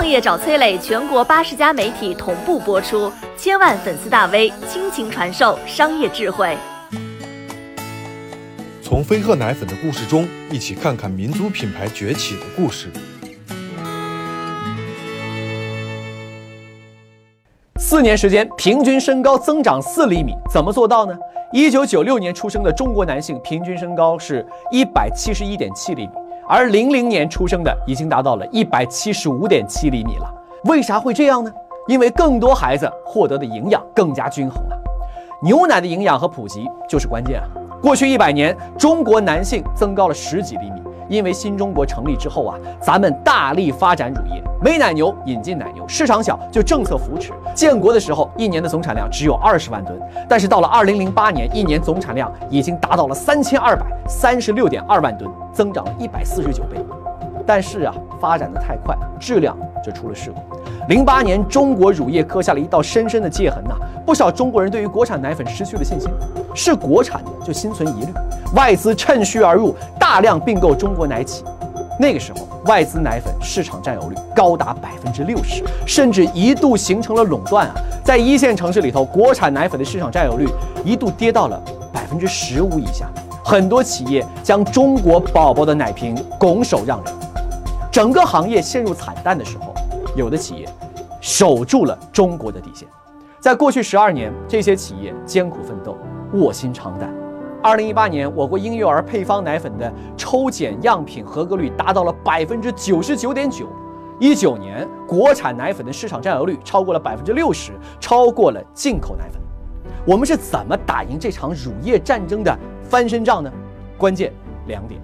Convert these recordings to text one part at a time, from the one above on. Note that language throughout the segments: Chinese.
创业找崔磊，全国八十家媒体同步播出，千万粉丝大 V 倾情传授商业智慧。从飞鹤奶粉的故事中，一起看看民族品牌崛起的故事。四年时间，平均身高增长四厘米，怎么做到呢？一九九六年出生的中国男性平均身高是一百七十一点七厘米，而零零年出生的已经达到了一百七十五点七厘米了。为啥会这样呢？因为更多孩子获得的营养更加均衡了。牛奶的营养和普及就是关键啊！过去一百年，中国男性增高了十几厘米。因为新中国成立之后啊，咱们大力发展乳业，没奶牛引进奶牛，市场小就政策扶持。建国的时候，一年的总产量只有二十万吨，但是到了二零零八年，一年总产量已经达到了三千二百三十六点二万吨，增长了一百四十九倍。但是啊，发展的太快，质量就出了事故。零八年，中国乳业刻下了一道深深的界痕呐，不少中国人对于国产奶粉失去了信心，是国产的就心存疑虑，外资趁虚而入，大量并购中国奶企。那个时候，外资奶粉市场占有率高达百分之六十，甚至一度形成了垄断啊！在一线城市里头，国产奶粉的市场占有率一度跌到了百分之十五以下，很多企业将中国宝宝的奶瓶拱手让人。整个行业陷入惨淡的时候，有的企业守住了中国的底线。在过去十二年，这些企业艰苦奋斗，卧薪尝胆。二零一八年，我国婴幼儿配方奶粉的抽检样品合格率达到了百分之九十九点九。一九年，国产奶粉的市场占有率超过了百分之六十，超过了进口奶粉。我们是怎么打赢这场乳业战争的翻身仗呢？关键两点。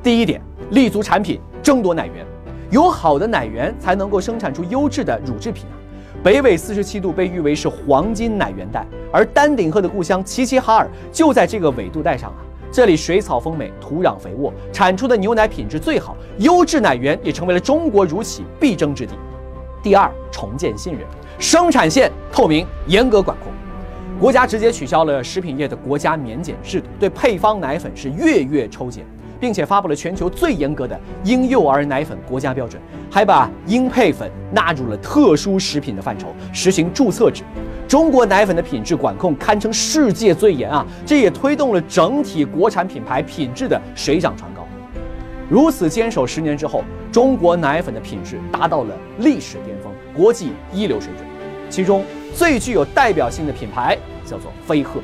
第一点，立足产品。争夺奶源，有好的奶源才能够生产出优质的乳制品啊！北纬四十七度被誉为是黄金奶源带，而丹顶鹤的故乡齐齐哈尔就在这个纬度带上啊！这里水草丰美，土壤肥沃，产出的牛奶品质最好，优质奶源也成为了中国乳企必争之地。第二，重建信任，生产线透明，严格管控，国家直接取消了食品业的国家免检制度，对配方奶粉是月月抽检。并且发布了全球最严格的婴幼儿奶粉国家标准，还把婴配粉纳入了特殊食品的范畴，实行注册制。中国奶粉的品质管控堪称世界最严啊！这也推动了整体国产品牌品质的水涨船高。如此坚守十年之后，中国奶粉的品质达到了历史巅峰，国际一流水准。其中最具有代表性的品牌叫做飞鹤，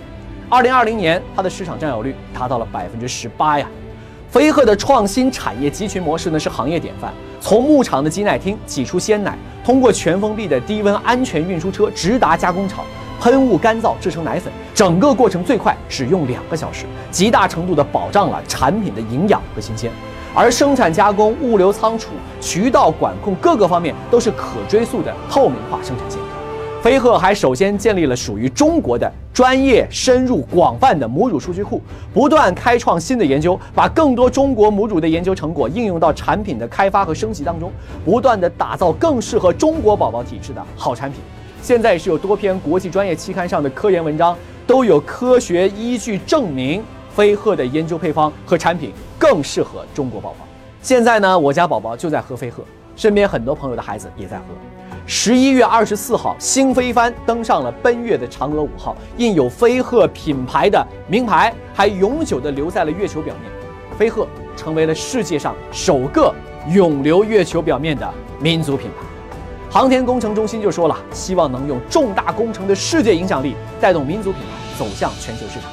二零二零年它的市场占有率达到了百分之十八呀。飞鹤的创新产业集群模式呢是行业典范，从牧场的挤奶厅挤出鲜奶，通过全封闭的低温安全运输车直达加工厂，喷雾干燥制成奶粉，整个过程最快只用两个小时，极大程度的保障了产品的营养和新鲜，而生产加工、物流仓储、渠道管控各个方面都是可追溯的透明化生产线。飞鹤还首先建立了属于中国的专业、深入、广泛的母乳数据库，不断开创新的研究，把更多中国母乳的研究成果应用到产品的开发和升级当中，不断的打造更适合中国宝宝体质的好产品。现在是有多篇国际专业期刊上的科研文章都有科学依据证明，飞鹤的研究配方和产品更适合中国宝宝。现在呢，我家宝宝就在喝飞鹤，身边很多朋友的孩子也在喝。十一月二十四号，新飞帆登上了奔月的嫦娥五号，印有飞鹤品牌的名牌还永久地留在了月球表面，飞鹤成为了世界上首个永留月球表面的民族品牌。航天工程中心就说了，希望能用重大工程的世界影响力，带动民族品牌走向全球市场。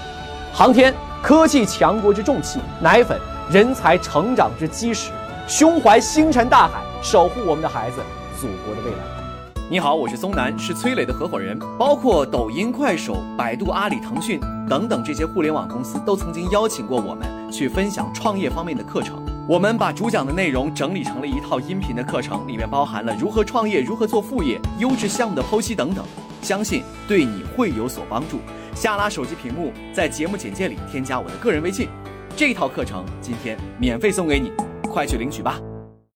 航天科技强国之重器，奶粉人才成长之基石，胸怀星辰大海，守护我们的孩子，祖国的未来。你好，我是松南，是崔磊的合伙人。包括抖音、快手、百度、阿里、腾讯等等这些互联网公司，都曾经邀请过我们去分享创业方面的课程。我们把主讲的内容整理成了一套音频的课程，里面包含了如何创业、如何做副业、优质项目的剖析等等，相信对你会有所帮助。下拉手机屏幕，在节目简介里添加我的个人微信，这套课程今天免费送给你，快去领取吧。